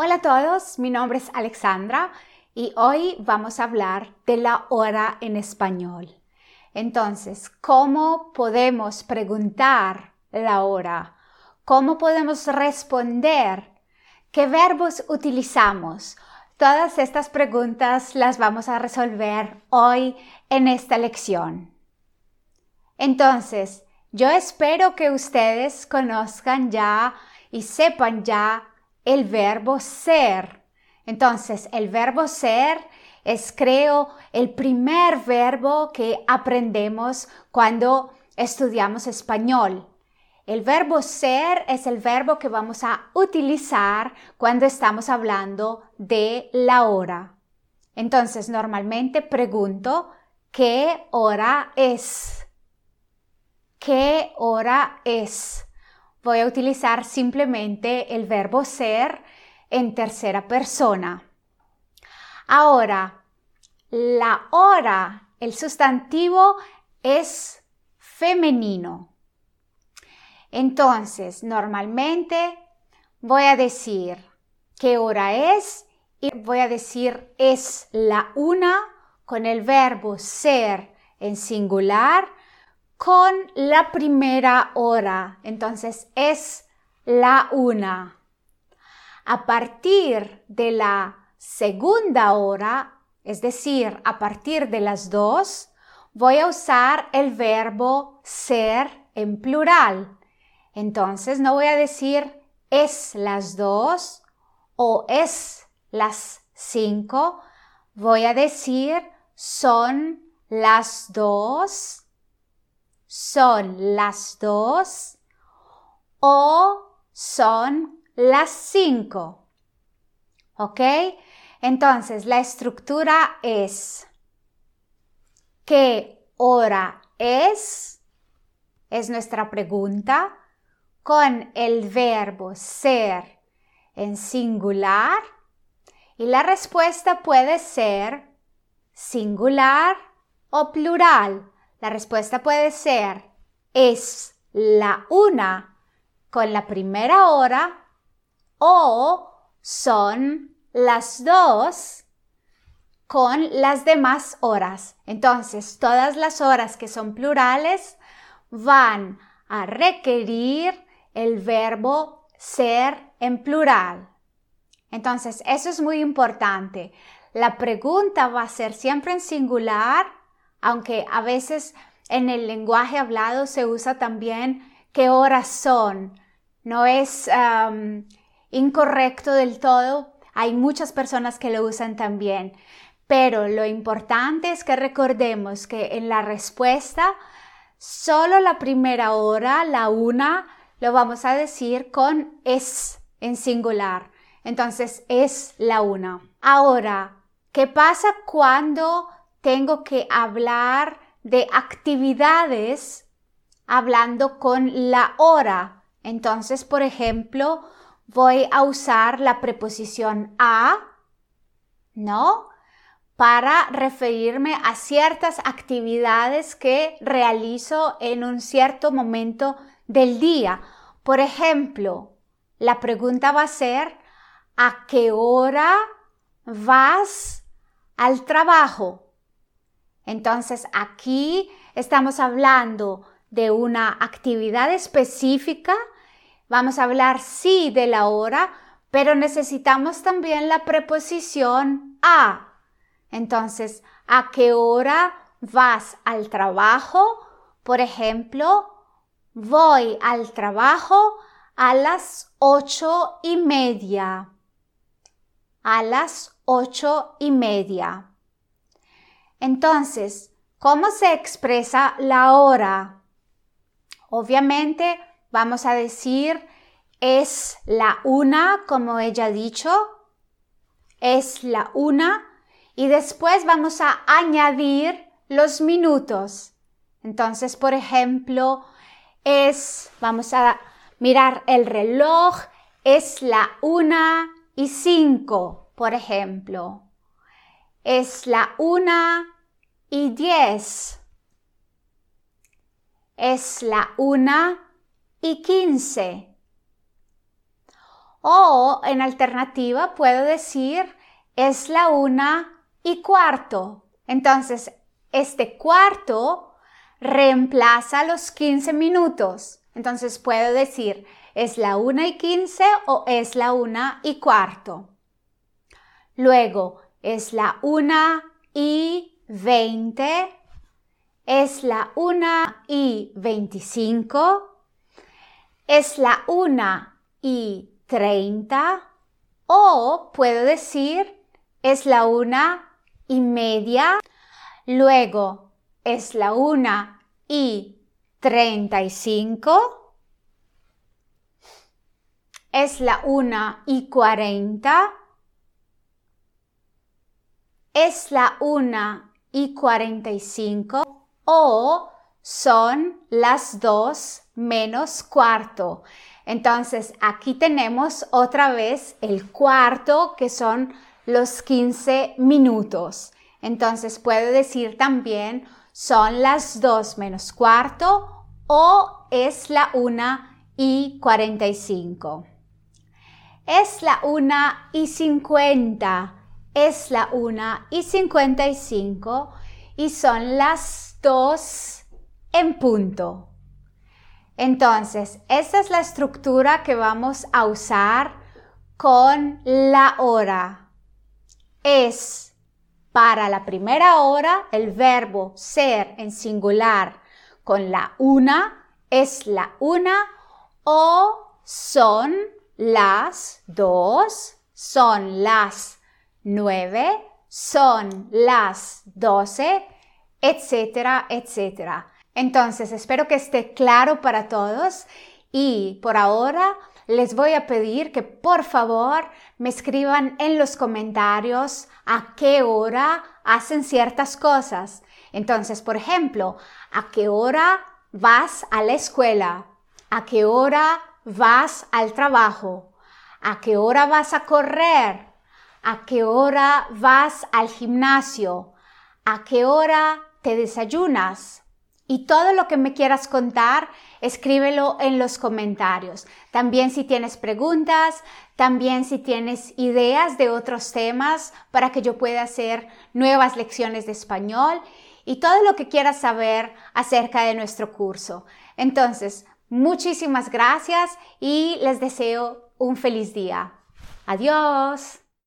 Hola a todos, mi nombre es Alexandra y hoy vamos a hablar de la hora en español. Entonces, ¿cómo podemos preguntar la hora? ¿Cómo podemos responder? ¿Qué verbos utilizamos? Todas estas preguntas las vamos a resolver hoy en esta lección. Entonces, yo espero que ustedes conozcan ya y sepan ya el verbo ser. Entonces, el verbo ser es, creo, el primer verbo que aprendemos cuando estudiamos español. El verbo ser es el verbo que vamos a utilizar cuando estamos hablando de la hora. Entonces, normalmente pregunto, ¿qué hora es? ¿Qué hora es? Voy a utilizar simplemente el verbo ser en tercera persona. Ahora, la hora, el sustantivo es femenino. Entonces, normalmente voy a decir qué hora es y voy a decir es la una con el verbo ser en singular con la primera hora. Entonces es la una. A partir de la segunda hora, es decir, a partir de las dos, voy a usar el verbo ser en plural. Entonces no voy a decir es las dos o es las cinco. Voy a decir son las dos son las dos o son las cinco. ¿Ok? Entonces, la estructura es ¿qué hora es? Es nuestra pregunta con el verbo ser en singular y la respuesta puede ser singular o plural. La respuesta puede ser es la una con la primera hora o son las dos con las demás horas. Entonces, todas las horas que son plurales van a requerir el verbo ser en plural. Entonces, eso es muy importante. La pregunta va a ser siempre en singular aunque a veces en el lenguaje hablado se usa también qué horas son. No es incorrecto del todo. Hay muchas personas que lo usan también. Pero lo importante es que recordemos que en la respuesta solo la primera hora, la una, lo vamos a decir con es en singular. Entonces es la una. Ahora, ¿qué pasa cuando tengo que hablar de actividades hablando con la hora. Entonces, por ejemplo, voy a usar la preposición a, ¿no? Para referirme a ciertas actividades que realizo en un cierto momento del día. Por ejemplo, la pregunta va a ser, ¿a qué hora vas al trabajo? Entonces aquí estamos hablando de una actividad específica. Vamos a hablar sí de la hora, pero necesitamos también la preposición a. Entonces, ¿a qué hora vas al trabajo? Por ejemplo, voy al trabajo a las ocho y media. A las ocho y media. Entonces, ¿cómo se expresa la hora? Obviamente vamos a decir es la una, como ella ha dicho, es la una y después vamos a añadir los minutos. Entonces, por ejemplo, es, vamos a mirar el reloj, es la una y cinco, por ejemplo. Es la una y diez. Es la una y quince. O en alternativa puedo decir es la una y cuarto. Entonces, este cuarto reemplaza los 15 minutos. Entonces puedo decir es la una y quince o es la una y cuarto. Luego, es la una y veinte, es la una y veinticinco, es la una y treinta. O puedo decir es la una y media, luego es la una y treinta y cinco, es la una y cuarenta, es la una y cuarenta y cinco o son las dos menos cuarto. Entonces aquí tenemos otra vez el cuarto que son los 15 minutos. Entonces puedo decir también son las dos menos cuarto o es la una y 45. Es la una y 50 es la 1 y 55 y son las 2 en punto. Entonces, esta es la estructura que vamos a usar con la hora. Es para la primera hora el verbo ser en singular con la una es la una o son las dos, son las 9, son las 12, etcétera, etcétera. Entonces, espero que esté claro para todos y por ahora les voy a pedir que por favor me escriban en los comentarios a qué hora hacen ciertas cosas. Entonces, por ejemplo, a qué hora vas a la escuela, a qué hora vas al trabajo, a qué hora vas a correr, a qué hora vas al gimnasio, a qué hora te desayunas. Y todo lo que me quieras contar, escríbelo en los comentarios. También si tienes preguntas, también si tienes ideas de otros temas para que yo pueda hacer nuevas lecciones de español y todo lo que quieras saber acerca de nuestro curso. Entonces, muchísimas gracias y les deseo un feliz día. Adiós.